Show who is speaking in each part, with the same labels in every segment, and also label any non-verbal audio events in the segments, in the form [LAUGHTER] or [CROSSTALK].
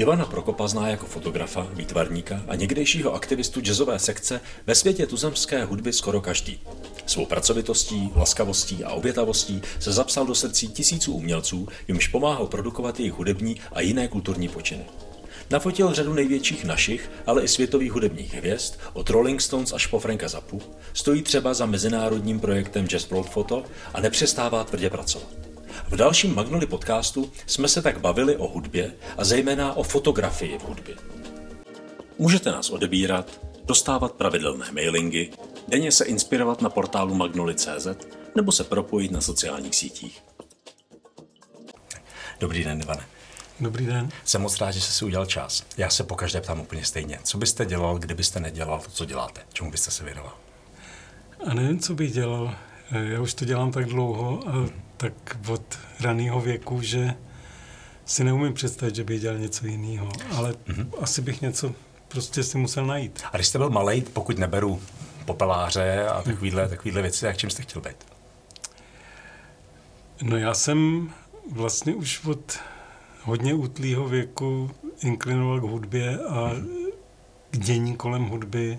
Speaker 1: Ivana Prokopa zná jako fotografa, výtvarníka a někdejšího aktivistu jazzové sekce ve světě tuzemské hudby skoro každý. Svou pracovitostí, laskavostí a obětavostí se zapsal do srdcí tisíců umělců, jimž pomáhal produkovat jejich hudební a jiné kulturní počiny. Nafotil řadu největších našich, ale i světových hudebních hvězd, od Rolling Stones až po Franka Zappu, stojí třeba za mezinárodním projektem Jazz World Photo a nepřestává tvrdě pracovat. V dalším Magnoli podcastu jsme se tak bavili o hudbě a zejména o fotografii v hudbě. Můžete nás odebírat, dostávat pravidelné mailingy, denně se inspirovat na portálu magnoli.cz nebo se propojit na sociálních sítích. Dobrý den, Ivane.
Speaker 2: Dobrý den.
Speaker 1: Jsem moc rád, že jste si udělal čas. Já se po každé ptám úplně stejně. Co byste dělal, kdybyste nedělal to, co děláte? Čemu byste se věnoval?
Speaker 2: A nevím, co bych dělal. Já už to dělám tak dlouho hmm. tak od raného věku, že si neumím představit, že bych dělal něco jiného. Ale hmm. asi bych něco prostě si musel najít.
Speaker 1: A když jste byl malý, pokud neberu popeláře a takovýhle, takovýhle věci, jak čím jste chtěl být?
Speaker 2: No já jsem vlastně už od hodně útlýho věku inklinoval k hudbě a k dění kolem hudby.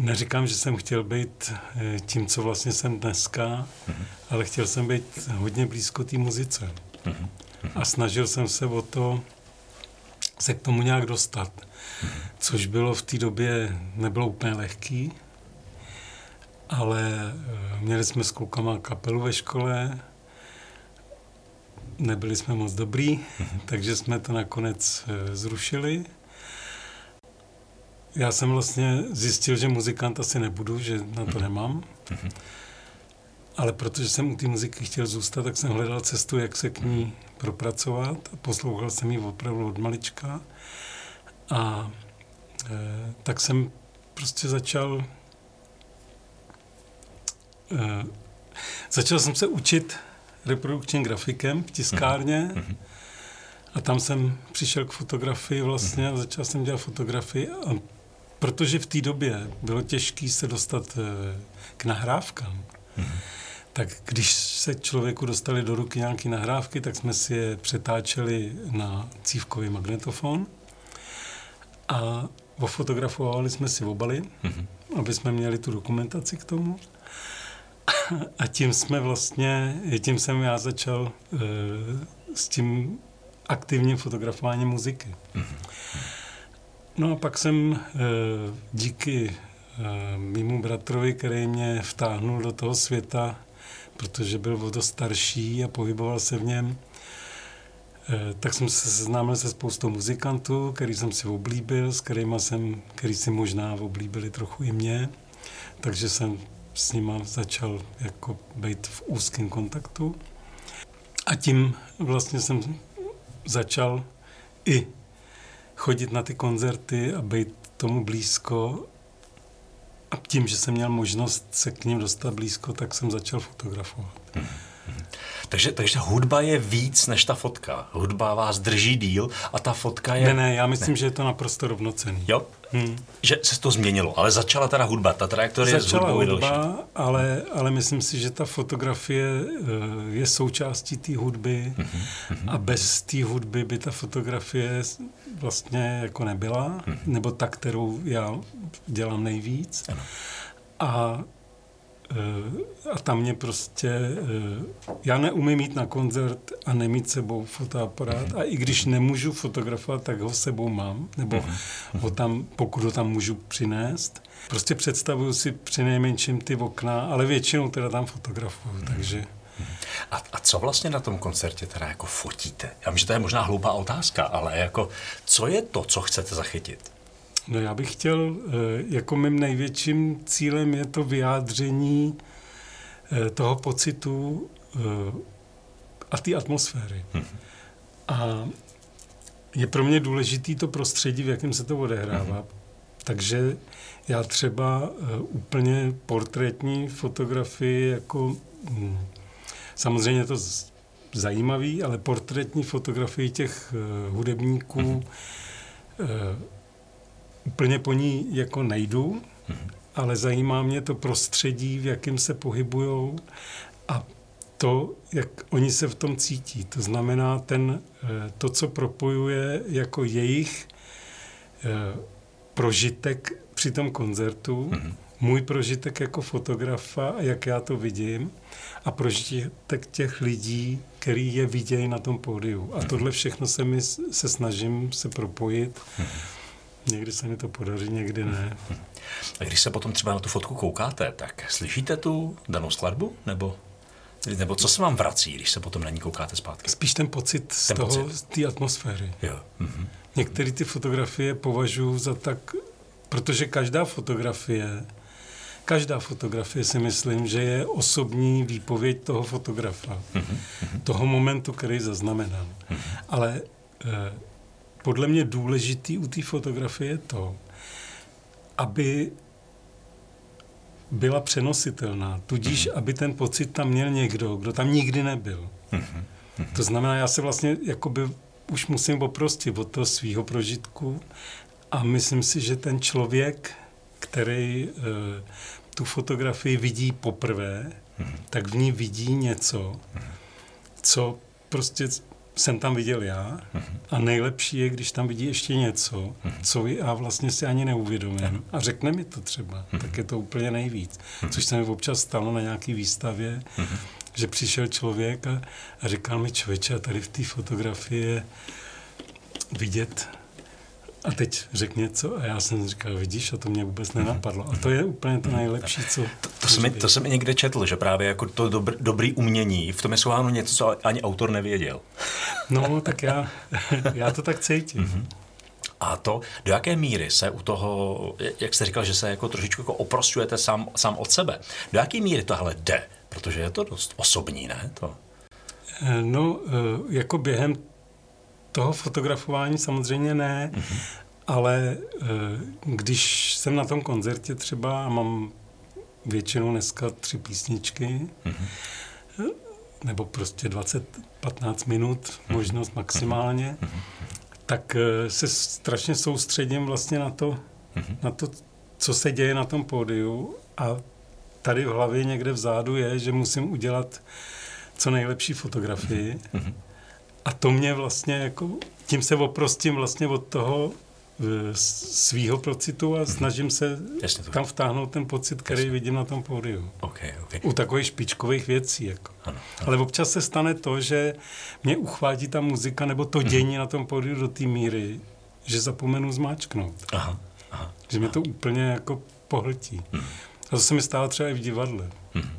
Speaker 2: Neříkám, že jsem chtěl být eh, tím, co vlastně jsem dneska, mm-hmm. ale chtěl jsem být hodně blízko té muzice. Mm-hmm. A snažil jsem se o to se k tomu nějak dostat. Mm-hmm. Což bylo v té době, nebylo úplně lehký, ale eh, měli jsme s klukama kapelu ve škole, nebyli jsme moc dobrý, mm-hmm. takže jsme to nakonec eh, zrušili. Já jsem vlastně zjistil, že muzikant asi nebudu, že na to nemám. Ale protože jsem u té muziky chtěl zůstat, tak jsem hledal cestu, jak se k ní propracovat. Poslouchal jsem ji opravdu od malička. A e, tak jsem prostě začal e, začal jsem se učit reprodukčním grafikem v tiskárně a tam jsem přišel k fotografii vlastně a začal jsem dělat fotografii a protože v té době bylo těžké se dostat eh, k nahrávkám, mm-hmm. tak když se člověku dostali do ruky nějaké nahrávky, tak jsme si je přetáčeli na cívkový magnetofon a ofotografovali jsme si obaly, mm-hmm. aby jsme měli tu dokumentaci k tomu. A tím jsme vlastně, tím jsem já začal uh, s tím aktivním fotografováním muziky. No a pak jsem uh, díky uh, mýmu bratrovi, který mě vtáhnul do toho světa, protože byl o to starší a pohyboval se v něm, tak jsem se seznámil se spoustou muzikantů, který jsem si oblíbil, s kterými jsem, který si možná oblíbili trochu i mě. Takže jsem s nima začal jako být v úzkém kontaktu. A tím vlastně jsem začal i chodit na ty koncerty a být tomu blízko. A tím, že jsem měl možnost se k ním dostat blízko, tak jsem začal fotografovat. Hmm.
Speaker 1: Takže, takže hudba je víc než ta fotka. Hudba vás drží díl a ta fotka je...
Speaker 2: Ne, ne, já myslím, ne. že je to naprosto rovnocený.
Speaker 1: Jo? Hmm. Že se to změnilo, ale začala teda hudba, ta trajektorie
Speaker 2: začala s hudbou hudba, ale, ale myslím si, že ta fotografie eh, je součástí té hudby mm-hmm. a bez té hudby by ta fotografie vlastně jako nebyla, mm-hmm. nebo ta, kterou já dělám nejvíc. Ano. A a tam mě prostě, eh, já neumím jít na koncert a nemít sebou fotoaparát a i když nemůžu fotografovat, tak ho sebou mám, nebo mhm. ho tam, pokud ho tam můžu přinést. Prostě představuju si při nejmenším ty okna, ale většinou teda tam fotografuju, mhm. takže...
Speaker 1: A, a co vlastně na tom koncertě teda jako fotíte? Já vím, že to je možná hloupá otázka, ale jako co je to, co chcete zachytit?
Speaker 2: No já bych chtěl, eh, jako mým největším cílem je to vyjádření eh, toho pocitu eh, a té atmosféry. Hmm. A je pro mě důležitý to prostředí, v jakém se to odehrává. Hmm. Takže já třeba úplně portrétní fotografii jako hm, samozřejmě to zajímavý, ale portrétní fotografii těch hudebníků hmm úplně po ní jako nejdu, mm-hmm. ale zajímá mě to prostředí, v jakém se pohybují a to, jak oni se v tom cítí. To znamená ten, eh, to, co propojuje jako jejich eh, prožitek při tom koncertu, mm-hmm. můj prožitek jako fotografa, jak já to vidím, a prožitek těch lidí, který je vidějí na tom pódiu. A mm-hmm. tohle všechno se mi se snažím se propojit. Mm-hmm. Někdy se mi to podaří, někdy ne.
Speaker 1: A když se potom třeba na tu fotku koukáte, tak slyšíte tu danou skladbu? Nebo nebo co se vám vrací, když se potom na ní koukáte zpátky?
Speaker 2: Spíš ten pocit z ten toho, pocit. z té atmosféry.
Speaker 1: Jo. Mm-hmm.
Speaker 2: Některé ty fotografie považuji za tak, protože každá fotografie, každá fotografie si myslím, že je osobní výpověď toho fotografa, mm-hmm. toho momentu, který zaznamenal. Mm-hmm. Ale eh, podle mě důležitý u té fotografie je to, aby byla přenositelná. Tudíž, mm-hmm. aby ten pocit tam měl někdo, kdo tam nikdy nebyl. Mm-hmm. To znamená, já se vlastně jakoby už musím oprostit od toho svého prožitku a myslím si, že ten člověk, který e, tu fotografii vidí poprvé, mm-hmm. tak v ní vidí něco, mm-hmm. co prostě jsem tam viděl já a nejlepší je, když tam vidí ještě něco, co já vlastně si ani neuvědomím a řekne mi to třeba, tak je to úplně nejvíc. Což se mi občas stalo na nějaké výstavě, že přišel člověk a, a říkal mi, člověče, tady v té fotografii je vidět a teď řekl něco a já jsem říkal, vidíš, a to mě vůbec nenapadlo. A to je úplně to nejlepší, co...
Speaker 1: To, to, jsem, to jsem někde četl, že právě jako to dobr, dobrý umění, v tom je schováno něco, co ani autor nevěděl.
Speaker 2: No, tak já, já to tak cítím. Mm-hmm.
Speaker 1: A to, do jaké míry se u toho, jak jste říkal, že se jako trošičku jako oprostujete sám, sám od sebe, do jaké míry tohle jde? Protože je to dost osobní, ne? To.
Speaker 2: Eh, no, eh, jako během toho fotografování samozřejmě ne, mm-hmm. ale eh, když jsem na tom koncertě třeba a mám většinou dneska tři písničky, mm-hmm. nebo prostě 20-15 minut, mm-hmm. možnost maximálně, mm-hmm. tak eh, se strašně soustředím vlastně na to, mm-hmm. na to, co se děje na tom pódiu a tady v hlavě někde vzadu je, že musím udělat co nejlepší fotografii. Mm-hmm. A to mě vlastně jako, tím se oprostím vlastně od toho e, svýho pocitu a snažím se Jasně tam vtáhnout ten pocit, který Jasně. vidím na tom pódiu.
Speaker 1: Okay, okay.
Speaker 2: U takových špičkových věcí. Jako. Ano, ano. Ale občas se stane to, že mě uchvátí ta muzika nebo to mhm. dění mm. na tom pódiu do té míry, že zapomenu zmáčknout. Aha, aha, že mě to úplně jako pohltí. Mm. A to se mi stalo třeba i v divadle. Mm.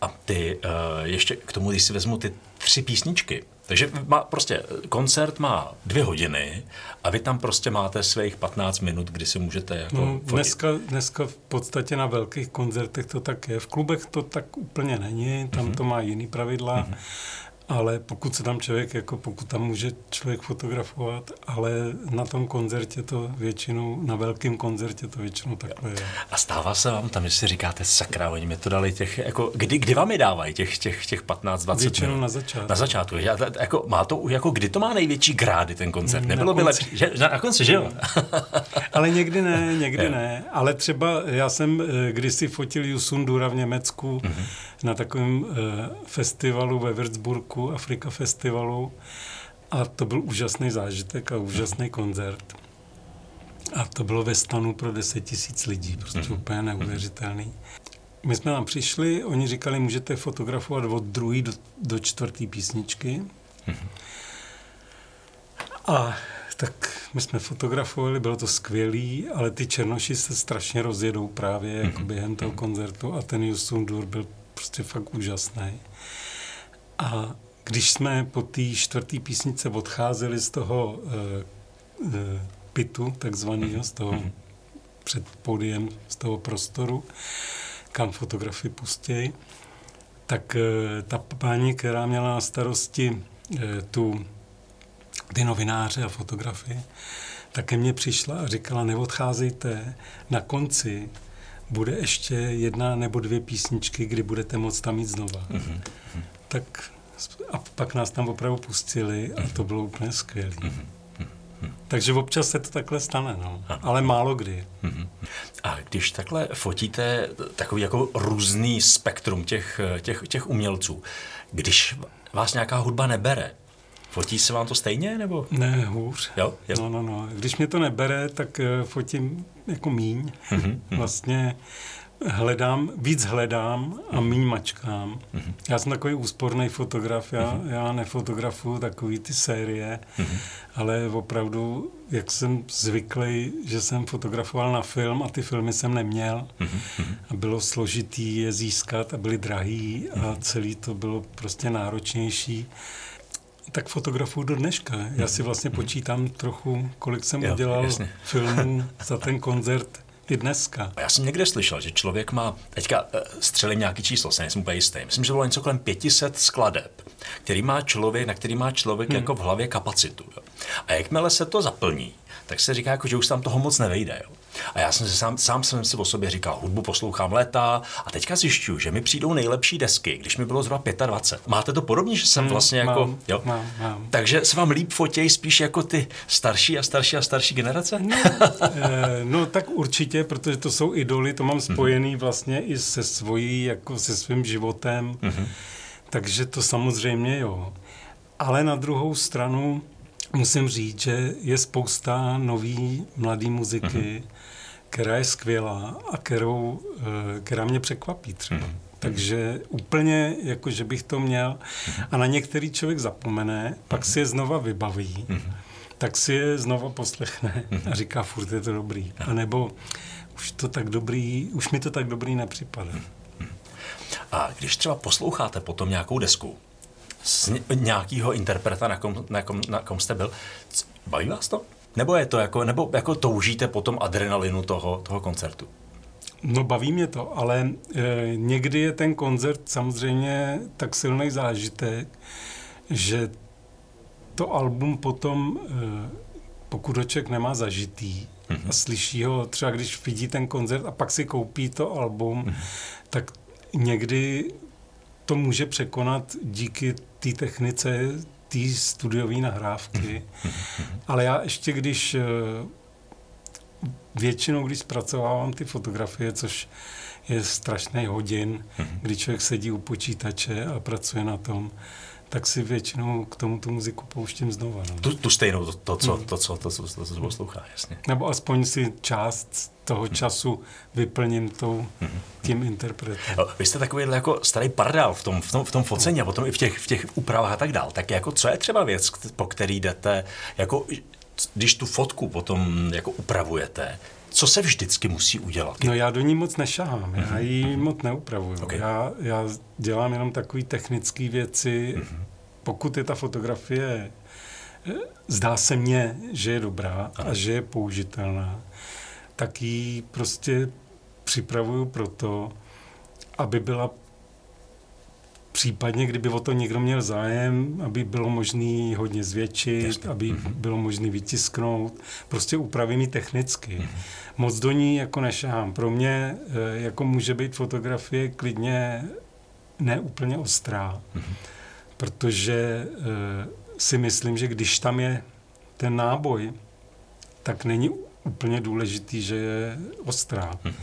Speaker 1: A ty uh, ještě k tomu, když si vezmu ty tři písničky, takže má, prostě koncert má dvě hodiny a vy tam prostě máte svých 15 minut, kdy si můžete jako no,
Speaker 2: dneska, dneska v podstatě na velkých koncertech to tak je. V klubech to tak úplně není, tam mm-hmm. to má jiný pravidla. Mm-hmm ale pokud se tam člověk, jako pokud tam může člověk fotografovat, ale na tom koncertě to většinou, na velkém koncertě to většinou takhle je.
Speaker 1: A stává se vám tam, že si říkáte, sakra, oni mi to dali těch, jako, kdy, kdy vám je dávají těch, těch, těch 15-20
Speaker 2: Většinou minut? na začátku.
Speaker 1: Na začátku. Já, jako, má to, jako, kdy to má největší grády ten koncert? Nebylo by lepší, že, na konci, že jo? [LAUGHS]
Speaker 2: ale někdy ne, někdy ne. Ale třeba já jsem eh, kdysi fotil Jusundura v Německu mm-hmm. Na takovém uh, festivalu ve Würzburgu Afrika Festivalu a to byl úžasný zážitek a úžasný koncert. A to bylo ve stanu pro 10 tisíc lidí, prostě mm-hmm. úplně neuvěřitelný. My jsme tam přišli, oni říkali, můžete fotografovat od druhé do, do čtvrté písničky. Mm-hmm. A tak my jsme fotografovali, bylo to skvělý, ale ty černoši se strašně rozjedou právě mm-hmm. jako během toho koncertu a ten Yusundur byl prostě fakt úžasný. A když jsme po té čtvrté písnice odcházeli z toho uh, uh, pitu, takzvaného, z toho mm-hmm. před podiem, z toho prostoru, kam fotografy pustějí, tak uh, ta paní, která měla na starosti uh, tu, ty novináře a fotografii, také mě přišla a říkala, neodcházejte, na konci bude ještě jedna nebo dvě písničky, kdy budete moct tam jít znova. Mm-hmm. Tak a pak nás tam opravdu pustili a to bylo úplně skvělé. Mm-hmm. Takže občas se to takhle stane, no. ale málo kdy.
Speaker 1: A když takhle fotíte takový jako různý spektrum těch, těch, těch umělců, když vás nějaká hudba nebere, Fotí se vám to stejně, nebo?
Speaker 2: Ne, hůř.
Speaker 1: Jo? jo?
Speaker 2: No, no, no. Když mě to nebere, tak uh, fotím jako míň. Mm-hmm. Vlastně hledám, víc hledám a míň mačkám. Mm-hmm. Já jsem takový úsporný fotograf, já, mm-hmm. já nefotografuju takový ty série, mm-hmm. ale opravdu, jak jsem zvyklý, že jsem fotografoval na film a ty filmy jsem neměl mm-hmm. a bylo složitý je získat a byly drahý a mm-hmm. celý to bylo prostě náročnější tak fotografuju do dneška. Já si vlastně mhm. počítám trochu, kolik jsem jo, udělal jasně. [LAUGHS] filmů za ten koncert i dneska.
Speaker 1: Já jsem někde slyšel, že člověk má, teďka eh, střelím nějaký číslo, se nejsem úplně jistý. Myslím, že bylo něco kolem 500 skladeb, který má člověk, na který má člověk hmm. jako v hlavě kapacitu. Jo. A jakmile se to zaplní, tak se říká, jako, že už tam toho moc nevejde. Jo. A já jsem si sám, sám jsem si o sobě říkal, hudbu poslouchám léta a teďka zjišťuju, že mi přijdou nejlepší desky, když mi bylo zhruba 25. Máte to podobně, že jsem hmm, vlastně jako...
Speaker 2: Mám, jo? Mám, mám.
Speaker 1: Takže se vám líp fotějí spíš jako ty starší a starší a starší generace?
Speaker 2: No, [LAUGHS] eh, no tak určitě, protože to jsou idoly, to mám spojený vlastně i se svojí, jako se svým životem. Mm-hmm. Takže to samozřejmě jo. Ale na druhou stranu musím říct, že je spousta nový mladý muziky, mm-hmm. která je skvělá a kterou, eh, která mě překvapí třeba. Mm-hmm. Takže úplně, jako že bych to měl. Mm-hmm. A na některý člověk zapomene, pak si je znova vybaví, mm-hmm. tak si je znova poslechne a říká, furt je to dobrý. A nebo už to tak dobrý, už mi to tak dobrý nepřipadá.
Speaker 1: A když třeba posloucháte potom nějakou desku, z nějakého interpreta, na kom, na, kom, na kom jste byl. Baví vás to? Nebo je to jako, nebo jako toužíte po tom adrenalinu toho, toho koncertu?
Speaker 2: No baví mě to, ale e, někdy je ten koncert samozřejmě tak silný zážitek, že to album potom, e, pokud ho člověk nemá zažitý mm-hmm. a slyší ho, třeba když vidí ten koncert a pak si koupí to album, mm-hmm. tak někdy to může překonat díky té technice, té studiové nahrávky. [LAUGHS] Ale já ještě když eh, většinou, když zpracovávám ty fotografie, což je strašný hodin, [LAUGHS] kdy člověk sedí u počítače a pracuje na tom, tak si většinou k tomu tu muziku pouštím znova. No.
Speaker 1: Tu, tu stejnou, to, to, co, to, co, to, co, to, co poslouchá, jasně.
Speaker 2: Nebo aspoň si část toho času vyplním tou, tím interpretem.
Speaker 1: Vy jste takový jako starý pardál v tom, v tom, v tom focení a potom i v těch, v těch úpravách a tak dál. Tak jako co je třeba věc, po který jdete, jako když tu fotku potom jako upravujete, co se vždycky musí udělat?
Speaker 2: No já do ní moc nešahám, já ji moc neupravuju. Okay. Já, já dělám jenom takové technické věci. Mm-hmm. Pokud je ta fotografie, eh, zdá se mně, že je dobrá ano. a že je použitelná, tak ji prostě připravuju proto, aby byla případně, kdyby o to někdo měl zájem, aby bylo možné hodně zvětšit, Jasně. aby mm-hmm. bylo možné vytisknout, prostě upravený technicky. Mm-hmm. Moc do ní jako nešahám. Pro mě eh, jako může být fotografie klidně neúplně ostrá, mm-hmm. protože eh, si myslím, že když tam je ten náboj, tak není úplně důležitý, že je ostrá. Mm-hmm.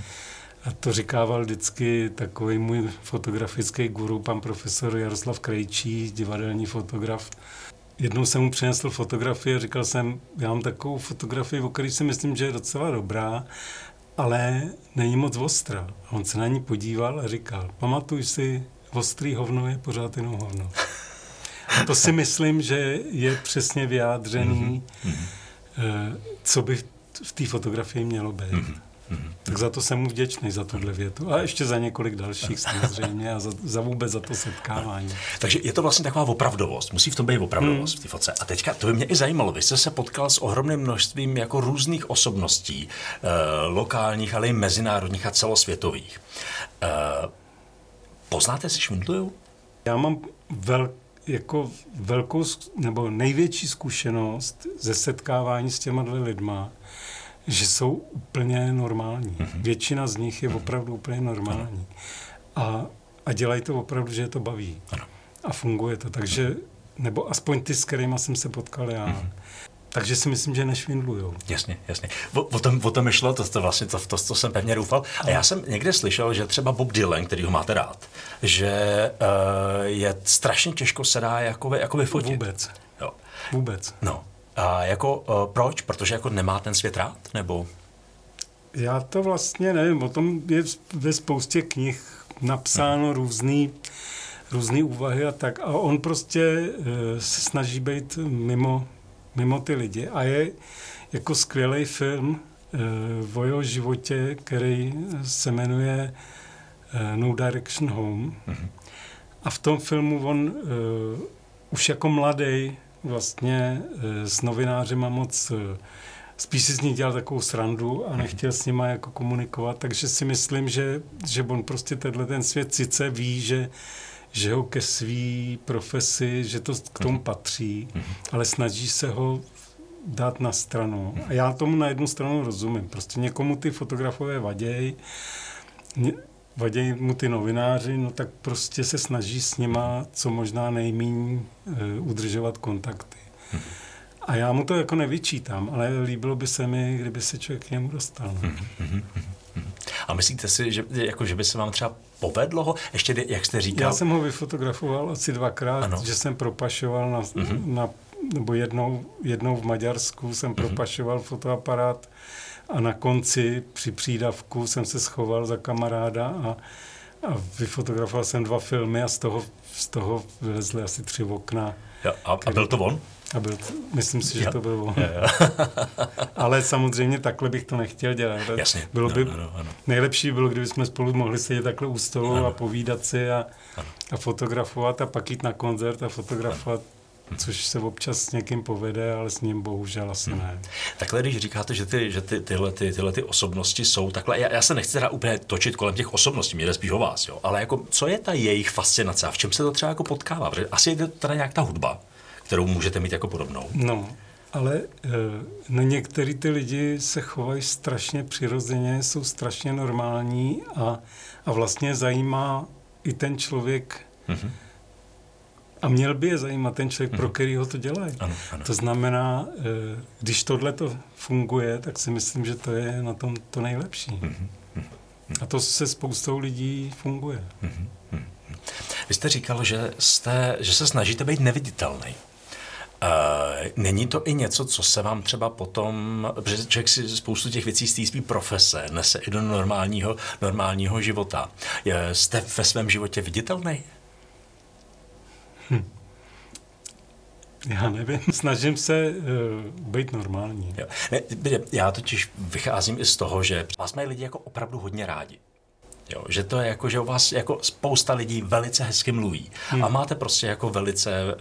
Speaker 2: A to říkával vždycky takový můj fotografický guru, pan profesor Jaroslav Krejčí, divadelní fotograf. Jednou jsem mu přinesl fotografii a říkal jsem, já mám takovou fotografii, o které si myslím, že je docela dobrá, ale není moc ostrá. A on se na ní podíval a říkal, pamatuj si, ostrý hovno je pořád jenom hovno. A to si myslím, že je přesně vyjádřený, mm-hmm. co by v té fotografii mělo být. Mm-hmm. Mm-hmm. Tak za to jsem mu vděčný, za tuhle větu. A ještě za několik dalších samozřejmě a za, za vůbec za to setkávání. [LAUGHS]
Speaker 1: Takže je to vlastně taková opravdovost. Musí v tom být opravdovost hmm. v té fotce. A teďka, to by mě i zajímalo, vy jste se potkal s ohromným množstvím jako různých osobností, eh, lokálních, ale i mezinárodních a celosvětových. Eh, poznáte si Švindluju?
Speaker 2: Já mám velký jako velkou nebo největší zkušenost ze setkávání s těma dvě lidma, že jsou úplně normální. Mm-hmm. Většina z nich je mm-hmm. opravdu úplně normální. A, a dělají to opravdu, že je to baví. Ano. A funguje to. Takže, nebo aspoň ty, s kterými jsem se potkal já. Mm-hmm. takže si myslím, že nešvindlujou.
Speaker 1: Jasně, jasně. O, o, tom, o tom mi šlo, to, to vlastně to, to, to jsem pevně doufal. A já jsem někde slyšel, že třeba Bob Dylan, který ho máte rád, že uh, je strašně těžko se dá jako, jako vyfotit.
Speaker 2: Vůbec. Jo. Vůbec.
Speaker 1: No. A jako uh, proč? Protože jako nemá ten svět rád? Nebo?
Speaker 2: Já to vlastně nevím, o tom je ve spoustě knih napsáno hmm. různý, různý úvahy a tak. A on prostě uh, se snaží být mimo mimo ty lidi. A je jako skvělý film uh, o jeho životě, který se jmenuje No Direction Home. Mm-hmm. A v tom filmu on uh, už jako mladý vlastně uh, s novinářema moc uh, spíš si z ní dělal takovou srandu a mhm. nechtěl s nima jako komunikovat, takže si myslím, že, že on prostě tenhle ten svět sice ví, že že ho ke své profesi, že to k tomu mhm. patří, mhm. ale snaží se ho dát na stranu. A já tomu na jednu stranu rozumím. Prostě někomu ty fotografové vadějí, vadějí mu ty novináři, no tak prostě se snaží s nima co možná nejméně uh, udržovat kontakty. Mhm. A já mu to jako nevyčítám, ale líbilo by se mi, kdyby se člověk k němu dostal.
Speaker 1: A myslíte si, že, jako, že by se vám třeba povedlo ho? Ještě, jak jste říkal...
Speaker 2: Já jsem ho vyfotografoval asi dvakrát, ano. že jsem propašoval na, uh-huh. na nebo jednou, jednou v Maďarsku jsem uh-huh. propašoval fotoaparát a na konci při přídavku jsem se schoval za kamaráda a, a vyfotografoval jsem dva filmy a z toho, z toho vylezly asi tři okna.
Speaker 1: Ja, a, a byl to on?
Speaker 2: A byl, myslím si, že to byl on. [LAUGHS] Ale samozřejmě takhle bych to nechtěl dělat.
Speaker 1: Jasně.
Speaker 2: Bylo by, no, no, no. Nejlepší bylo, kdyby jsme spolu mohli sedět takhle u stolu ano. a povídat si a, a fotografovat a pak jít na koncert a fotografovat ano což se občas s někým povede, ale s ním bohužel asi hmm. ne.
Speaker 1: Takhle, když říkáte, že, ty, že ty, tyhle, ty, tyhle ty osobnosti jsou takhle, já, já se nechci teda úplně točit kolem těch osobností, mě jde spíš o vás, jo, ale jako, co je ta jejich fascinace a v čem se to třeba jako potkává? Protože asi je to teda nějak ta hudba, kterou můžete mít jako podobnou.
Speaker 2: No, ale e, na některý ty lidi se chovají strašně přirozeně, jsou strašně normální a, a vlastně zajímá i ten člověk, mm-hmm. A měl by je zajímat ten člověk, pro mhm. který ho to dělají. Ano, ano. To znamená, e, když tohle to funguje, tak si myslím, že to je na tom to nejlepší. Mm-hmm. A to se spoustou lidí funguje.
Speaker 1: Vy jste říkal, že, jste, že se snažíte být neviditelný. Uh, není to i něco, co se vám třeba potom, protože člověk si spoustu těch věcí z té své profese nese i do normálního, normálního života. Jste ve svém životě viditelný? Hm.
Speaker 2: Já nevím, [LAUGHS] snažím se uh, být normální.
Speaker 1: Jo. Ne, já totiž vycházím i z toho, že vás mají lidi jako opravdu hodně rádi. Jo, že to je jako, že o vás jako spousta lidí velice hezky mluví. Hmm. A máte prostě jako velice,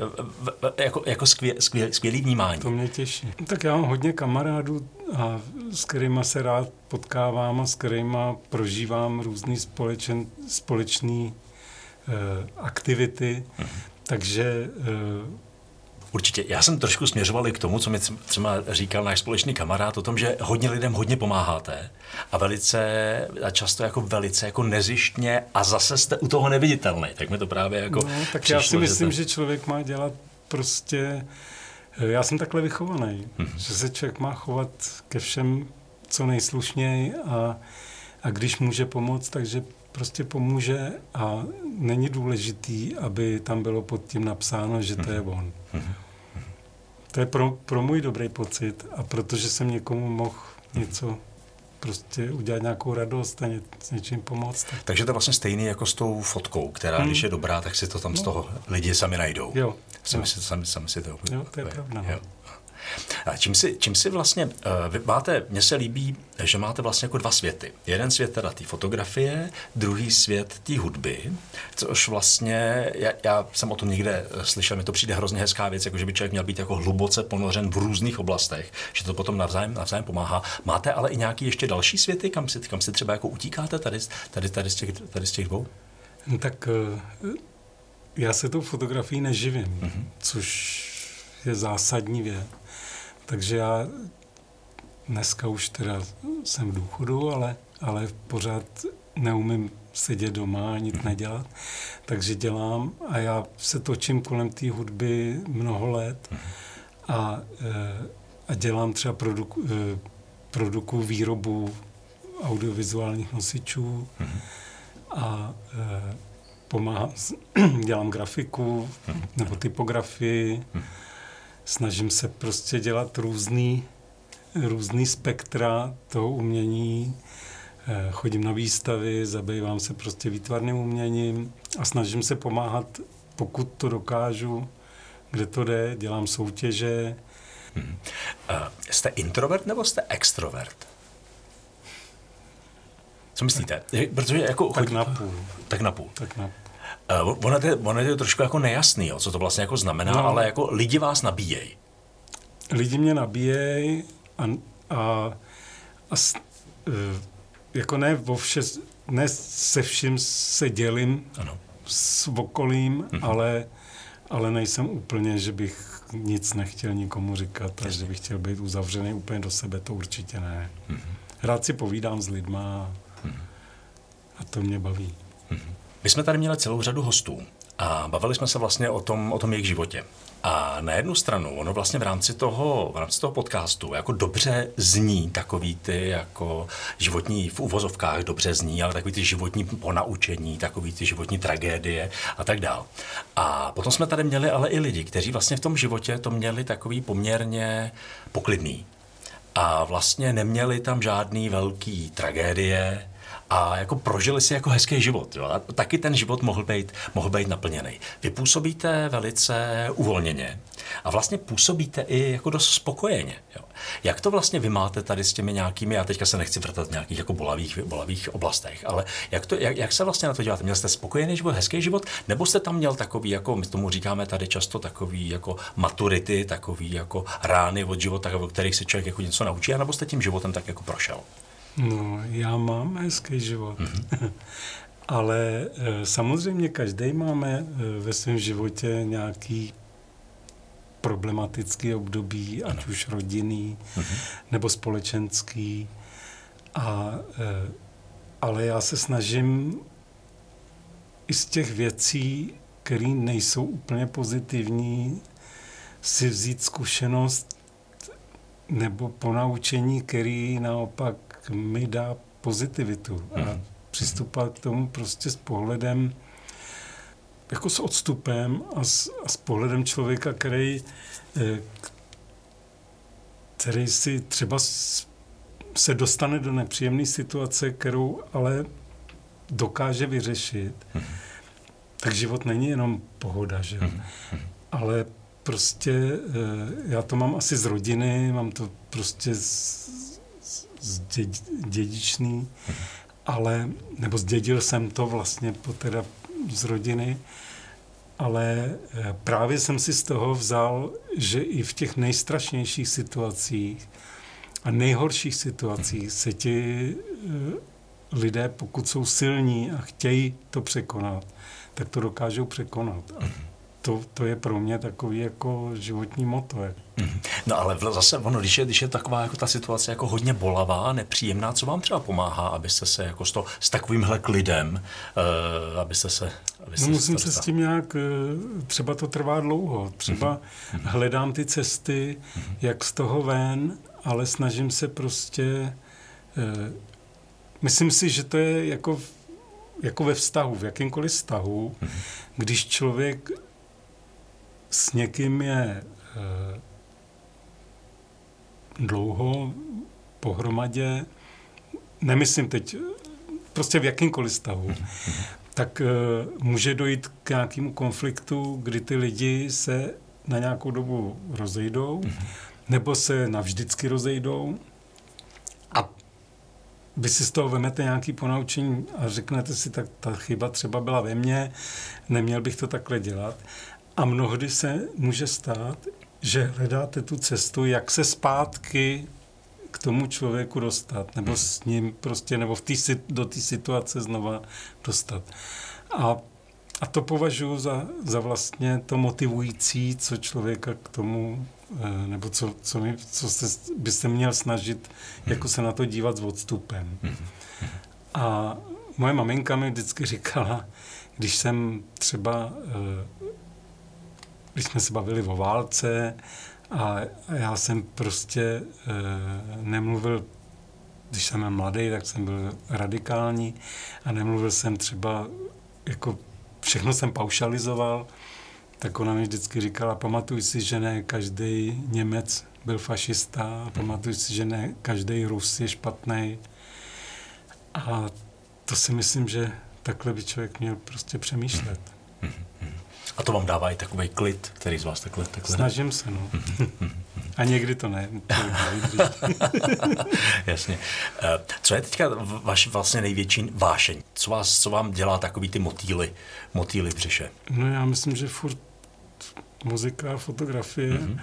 Speaker 1: jako, jako skvěl, skvěl, skvělý vnímání.
Speaker 2: To mě těší. Tak já mám hodně kamarádů, a s kterými se rád potkávám a s kterými prožívám různé společen, společné uh, aktivity. Hmm. Takže uh,
Speaker 1: Určitě. Já jsem trošku směřoval i k tomu, co mi třeba říkal náš společný kamarád o tom, že hodně lidem hodně pomáháte a velice, a často jako velice jako nezištně a zase jste u toho neviditelný. Tak mi to právě jako no,
Speaker 2: tak přišlo, já si myslím, že, to... že člověk má dělat prostě, já jsem takhle vychovaný, hmm. že se člověk má chovat ke všem co nejslušněji a, a když může pomoct, takže prostě pomůže a není důležitý, aby tam bylo pod tím napsáno, že to je mhm. on. Mhm. To je pro, pro můj dobrý pocit a protože jsem někomu mohl něco prostě udělat nějakou radost a ně, s něčím pomoct. Tak.
Speaker 1: Takže to je vlastně stejný jako s tou fotkou, která hmm. když je dobrá, tak si to tam no. z toho lidi sami najdou.
Speaker 2: Jo.
Speaker 1: Sami, jo. Si, sami, sami si to
Speaker 2: Jo, to je pravda. No. Jo.
Speaker 1: A čím si, čím si vlastně, uh, vy máte, mně se líbí, že máte vlastně jako dva světy. Jeden svět teda té fotografie, druhý svět té hudby, což vlastně, já, já jsem o tom někde eh, slyšel, mi to přijde hrozně hezká věc, jako že by člověk měl být jako hluboce ponořen v různých oblastech, že to potom navzájem, navzájem pomáhá. Máte ale i nějaký ještě další světy, kam si, kam si třeba jako utíkáte tady, tady, tady, z, těch, tady z těch dvou?
Speaker 2: No tak uh, já se tou fotografií neživím, mm-hmm. což je zásadní věc. Takže já dneska už teda jsem v důchodu, ale, ale pořád neumím sedět doma a nic mhm. nedělat. Takže dělám a já se točím kolem té hudby mnoho let mhm. a, eh, a dělám třeba produku, eh, produku výrobu audiovizuálních nosičů mm-hmm. a e, pomáhám, [CLEARS THROAT] dělám grafiku nebo typografii. Snažím se prostě dělat různý, různý spektra toho umění, e, chodím na výstavy, zabývám se prostě výtvarným uměním a snažím se pomáhat, pokud to dokážu, kde to jde, dělám soutěže.
Speaker 1: Hmm. Uh, jste introvert nebo jste extrovert? Co myslíte? Protože jako
Speaker 2: tak na půl.
Speaker 1: Tak na půl.
Speaker 2: Tak na půl.
Speaker 1: Uh, ono, je, ono je trošku jako nejasný, jo, co to vlastně jako znamená, no. ale jako lidi vás nabíjejí.
Speaker 2: Lidi mě nabíjejí a, a, a uh, jako ne, vo vše, ne se vším se dělím ano. s okolím, mm-hmm. ale, ale nejsem úplně, že bych nic nechtěl nikomu říkat a že bych chtěl být uzavřený úplně do sebe, to určitě ne. Mm-hmm. Rád si povídám s lidma a to mě baví.
Speaker 1: My jsme tady měli celou řadu hostů a bavili jsme se vlastně o tom, o tom jejich životě. A na jednu stranu, ono vlastně v rámci toho, v rámci toho podcastu jako dobře zní takový ty jako životní, v uvozovkách dobře zní, ale takový ty životní ponaučení, takový ty životní tragédie a tak dál. A potom jsme tady měli ale i lidi, kteří vlastně v tom životě to měli takový poměrně poklidný. A vlastně neměli tam žádný velký tragédie, a jako prožili si jako hezký život. Jo? A taky ten život mohl být, mohl být naplněný. Vy působíte velice uvolněně a vlastně působíte i jako dost spokojeně. Jo? Jak to vlastně vy máte tady s těmi nějakými, já teďka se nechci vrtat v nějakých jako bolavých, bolavých oblastech, ale jak, to, jak, jak se vlastně na to děláte? Měl jste spokojený život, hezký život, nebo jste tam měl takový, jako my tomu říkáme tady často takový jako maturity, takový jako rány od života, o kterých se člověk jako něco naučí, nebo jste tím životem tak jako prošel?
Speaker 2: No, já mám hezký život. Mm-hmm. [LAUGHS] Ale e, samozřejmě každý máme e, ve svém životě nějaký problematický období, ať už rodinný mm-hmm. nebo společenský. A, e, ale já se snažím i z těch věcí, které nejsou úplně pozitivní, si vzít zkušenost nebo ponaučení, který naopak mi dá pozitivitu a mhm. přistupovat k tomu prostě s pohledem, jako s odstupem a s, a s pohledem člověka, který, eh, který si třeba se dostane do nepříjemné situace, kterou ale dokáže vyřešit. Mm. Tak život není jenom pohoda, že? Mm. Ale prostě eh, já to mám asi z rodiny, mám to prostě z, dědičný, ale, nebo zdědil jsem to vlastně po teda z rodiny, ale eh, právě jsem si z toho vzal, že i v těch nejstrašnějších situacích a nejhorších situacích se ti eh, lidé, pokud jsou silní a chtějí to překonat, tak to dokážou překonat. A to, to je pro mě takový jako životní moto.
Speaker 1: Mhm. No ale zase ono, když je, když je taková jako ta situace jako hodně bolavá, nepříjemná, co vám třeba pomáhá, abyste se jako s, to, s takovýmhle klidem, uh, abyste se...
Speaker 2: Abyste no, musím se, s tím nějak, eh, třeba to trvá dlouho, třeba mm-hmm. hledám ty cesty, mm-hmm. jak z toho ven, ale snažím se prostě, uh, myslím si, že to je jako, jako ve vztahu, v jakýmkoliv vztahu, mm-hmm. když člověk s někým je eh, dlouho pohromadě, nemyslím teď, prostě v jakýmkoliv stavu, [LAUGHS] tak eh, může dojít k nějakému konfliktu, kdy ty lidi se na nějakou dobu rozejdou, nebo se navždycky rozejdou a vy si z toho vemete nějaký ponaučení a řeknete si, tak ta chyba třeba byla ve mně, neměl bych to takhle dělat. A mnohdy se může stát, že hledáte tu cestu, jak se zpátky k tomu člověku dostat, nebo s ním prostě, nebo v tý, do té situace znova dostat. A, a to považuji za, za vlastně to motivující, co člověka k tomu, eh, nebo co, co, mi, co se, byste měl snažit, jako se na to dívat s odstupem. A moje maminka mi vždycky říkala, když jsem třeba eh, když jsme se bavili o válce A já jsem prostě e, nemluvil, když jsem byl mladý, tak jsem byl radikální a nemluvil jsem třeba, jako všechno jsem paušalizoval, tak ona mi vždycky říkala, pamatuj si, že ne každý Němec byl fašista, pamatuj si, že ne každý Rus je špatný. A to si myslím, že takhle by člověk měl prostě přemýšlet.
Speaker 1: A to vám dává i takový klid, který z vás takhle... takhle...
Speaker 2: Snažím se, no. A někdy to ne. [LAUGHS]
Speaker 1: Jasně. Eh, co je teďka vaš vlastně největší vášeň? Co, vás, co vám dělá takový ty motýly, motýly v břiše?
Speaker 2: No já myslím, že furt muzika, fotografie mm-hmm.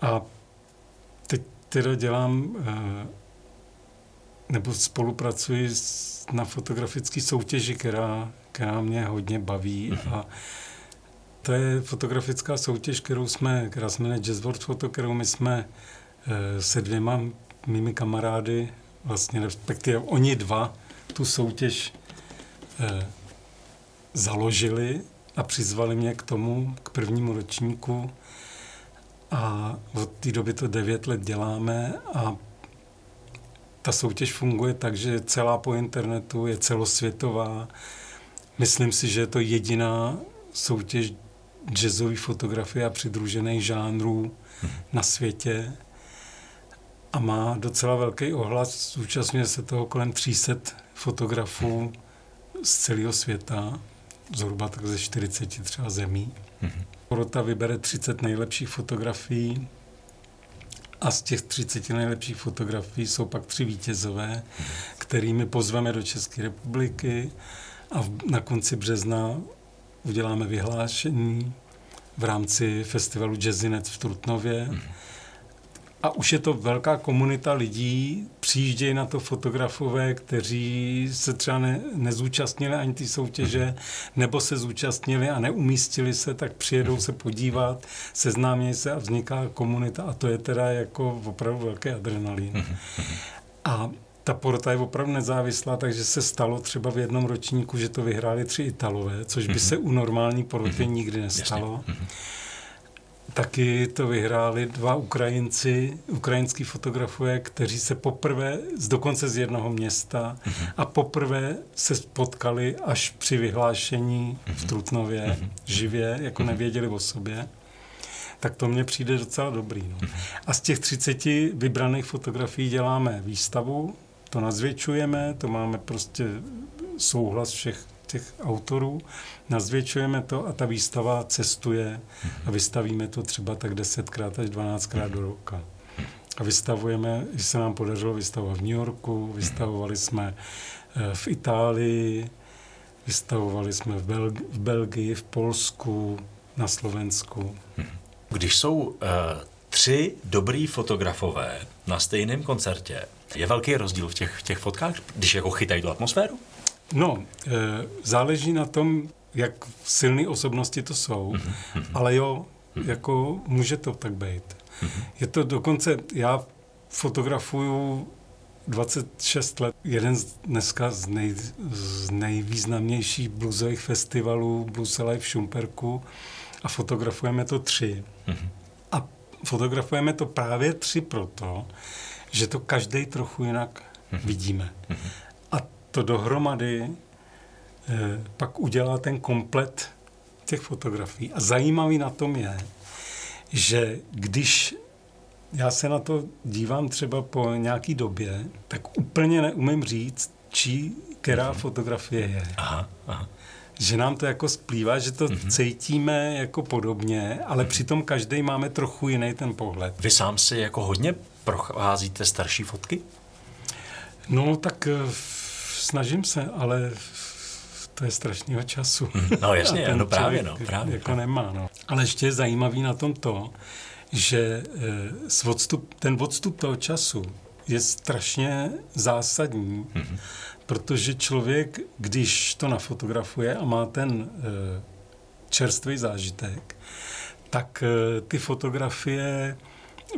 Speaker 2: a teď teda dělám eh, nebo spolupracuji na fotografické soutěži, která, která mě hodně baví mm-hmm. a to je fotografická soutěž, kterou jsme, která se jmenuje Jazz World Photo, kterou my jsme e, se dvěma mými kamarády, vlastně respektive oni dva, tu soutěž e, založili a přizvali mě k tomu, k prvnímu ročníku. A od té doby to devět let děláme a ta soutěž funguje tak, že je celá po internetu, je celosvětová. Myslím si, že je to jediná soutěž jazzové fotografie a přidružených žánrů na světě a má docela velký ohlas. Zúčastňuje se toho kolem 300 fotografů z celého světa, zhruba tak ze 40 třeba zemí. Porota vybere 30 nejlepších fotografií a z těch 30 nejlepších fotografií jsou pak tři vítězové, kterými pozveme do České republiky a na konci března uděláme vyhlášení v rámci festivalu Jazzinec v Trutnově. A už je to velká komunita lidí, přijíždějí na to fotografové, kteří se třeba ne, nezúčastnili ani ty soutěže, nebo se zúčastnili a neumístili se, tak přijedou se podívat, seznámějí se a vzniká komunita a to je teda jako opravdu velký adrenalin. A ta porota je opravdu nezávislá, takže se stalo třeba v jednom ročníku, že to vyhráli tři Italové, což by se u normální poroty nikdy nestalo. Taky to vyhráli dva Ukrajinci, ukrajinský fotografové, kteří se poprvé, z dokonce z jednoho města, a poprvé se spotkali až při vyhlášení v Trutnově živě, jako nevěděli o sobě. Tak to mně přijde docela dobrý. No. A z těch 30 vybraných fotografií děláme výstavu, to nazvětšujeme, to máme prostě souhlas všech těch autorů, nazvětšujeme to a ta výstava cestuje a vystavíme to třeba tak desetkrát až dvanáctkrát do roka. A vystavujeme, když se nám podařilo vystavovat v New Yorku, vystavovali jsme eh, v Itálii, vystavovali jsme v, Belgi- v Belgii, v Polsku, na Slovensku.
Speaker 1: Když jsou uh, tři dobrý fotografové na stejném koncertě, je velký rozdíl v těch, v těch fotkách, když jako chytají tu atmosféru?
Speaker 2: No, e, záleží na tom, jak silné osobnosti to jsou, mm-hmm. ale jo, jako může to tak být. Mm-hmm. Je to dokonce, já fotografuju 26 let. Jeden z dneska z, nej, z nejvýznamnějších bluesových festivalů Blues Alive v Šumperku a fotografujeme to tři. Mm-hmm. Fotografujeme to právě tři proto, že to každý trochu jinak mm-hmm. vidíme. Mm-hmm. A to dohromady eh, pak udělá ten komplet těch fotografií. A zajímavý na tom je, že když já se na to dívám třeba po nějaký době, tak úplně neumím říct, čí, která mm-hmm. fotografie je. Aha, aha. Že nám to jako splývá, že to mm-hmm. cítíme jako podobně, ale mm-hmm. přitom každý máme trochu jiný ten pohled.
Speaker 1: Vy sám si jako hodně procházíte starší fotky?
Speaker 2: No, tak eh, snažím se, ale to je strašného času.
Speaker 1: Hmm, no [LAUGHS] jasně, no právě, no, právě.
Speaker 2: Jako nemá, no. Ale ještě je zajímavý na tom to, že eh, odstup, ten odstup toho času je strašně zásadní, mm-hmm. protože člověk, když to nafotografuje a má ten eh, čerstvý zážitek, tak ty fotografie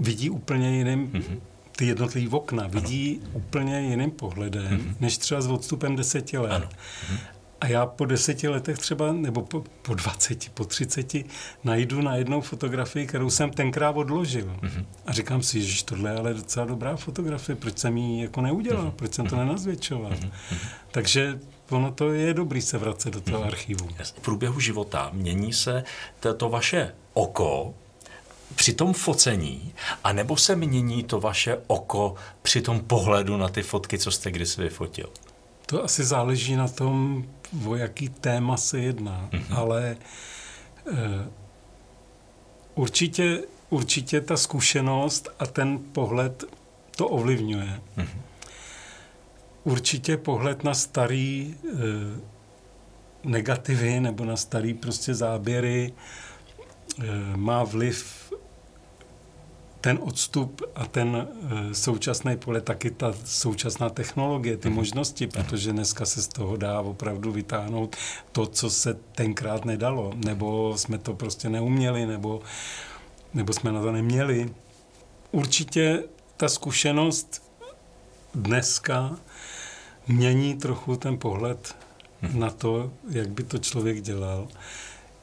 Speaker 2: vidí úplně jiným, mm-hmm. ty jednotlivý okna, vidí ano. úplně jiným pohledem, mm-hmm. než třeba s odstupem deseti let. Ano. Mm-hmm. A já po deseti letech třeba, nebo po, po 20, po 30, najdu na jednou fotografii, kterou jsem tenkrát odložil. Mm-hmm. A říkám si, že tohle je ale docela dobrá fotografie, proč jsem ji jako neudělal, mm-hmm. proč jsem to mhm. nenazvětšoval. Mm-hmm. Takže ono to je dobrý se vracet do toho mm-hmm. archivu.
Speaker 1: V průběhu života mění se to, to vaše oko při tom focení, anebo se mění to vaše oko při tom pohledu na ty fotky, co jste kdysi vyfotil?
Speaker 2: To asi záleží na tom, o jaký téma se jedná, mm-hmm. ale e, určitě, určitě ta zkušenost a ten pohled to ovlivňuje. Mm-hmm. Určitě pohled na starý e, negativy nebo na starý prostě záběry e, má vliv ten odstup a ten e, současný pole, taky ta současná technologie, ty mm. možnosti, protože dneska se z toho dá opravdu vytáhnout to, co se tenkrát nedalo, nebo jsme to prostě neuměli, nebo, nebo jsme na to neměli. Určitě ta zkušenost dneska mění trochu ten pohled mm. na to, jak by to člověk dělal.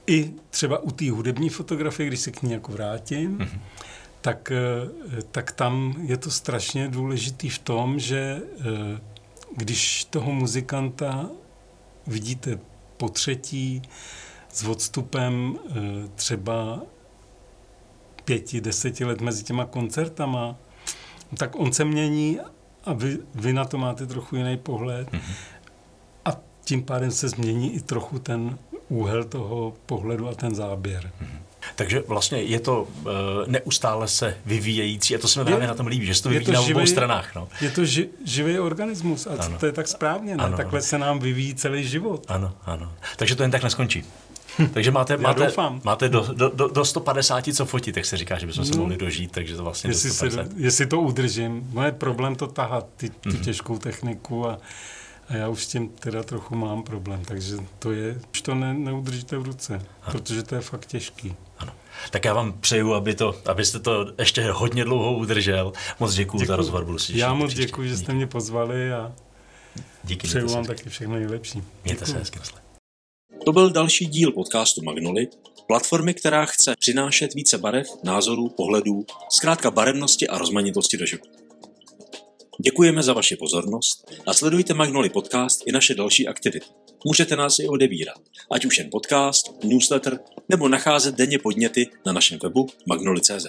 Speaker 2: I třeba u té hudební fotografie, když se k ní jako vrátím, mm tak, eh, tak tam je to strašně důležitý v tom, že eh, když toho muzikanta vidíte po třetí s odstupem eh, třeba pěti, deseti let mezi těma koncertama, tak on se mění a vy, vy na to máte trochu jiný pohled. Mm-hmm. A tím pádem se změní i trochu ten úhel toho pohledu a ten záběr. Mm-hmm.
Speaker 1: Takže vlastně je to uh, neustále se vyvíjející a to se mi právě na tom líbí, že se to vyvíjí to na obou stranách. No.
Speaker 2: Je to ži, živý organismus a ano. to je tak správně, ne? Ano, Takhle ano. se nám vyvíjí celý život.
Speaker 1: Ano, ano. Takže to jen tak neskončí. Takže máte, [LAUGHS] máte, máte do, do, do, do 150 co fotit, tak se říká, že bychom se no. mohli dožít, takže to vlastně
Speaker 2: jestli,
Speaker 1: se,
Speaker 2: jestli to udržím. Moje problém to tahat, ty, tu mm-hmm. těžkou techniku a, a já už s tím teda trochu mám problém, takže to je, už to ne, neudržíte v ruce, ano. protože to je fakt těžký.
Speaker 1: Ano. Tak já vám přeju, aby to, abyste to ještě hodně dlouho udržel. Moc děkuji za rozhovor, budu
Speaker 2: si Já moc děkuji, že jste mě pozvali a Díky, přeju vám taky všechno nejlepší.
Speaker 1: Mějte se hezky,
Speaker 3: To byl další díl podcastu Magnolit, platformy, která chce přinášet více barev, názorů, pohledů, zkrátka barevnosti a rozmanitosti do života. Děkujeme za vaši pozornost a sledujte Magnoli Podcast i naše další aktivity. Můžete nás i odebírat, ať už jen podcast, newsletter nebo nacházet denně podněty na našem webu magnoli.cz.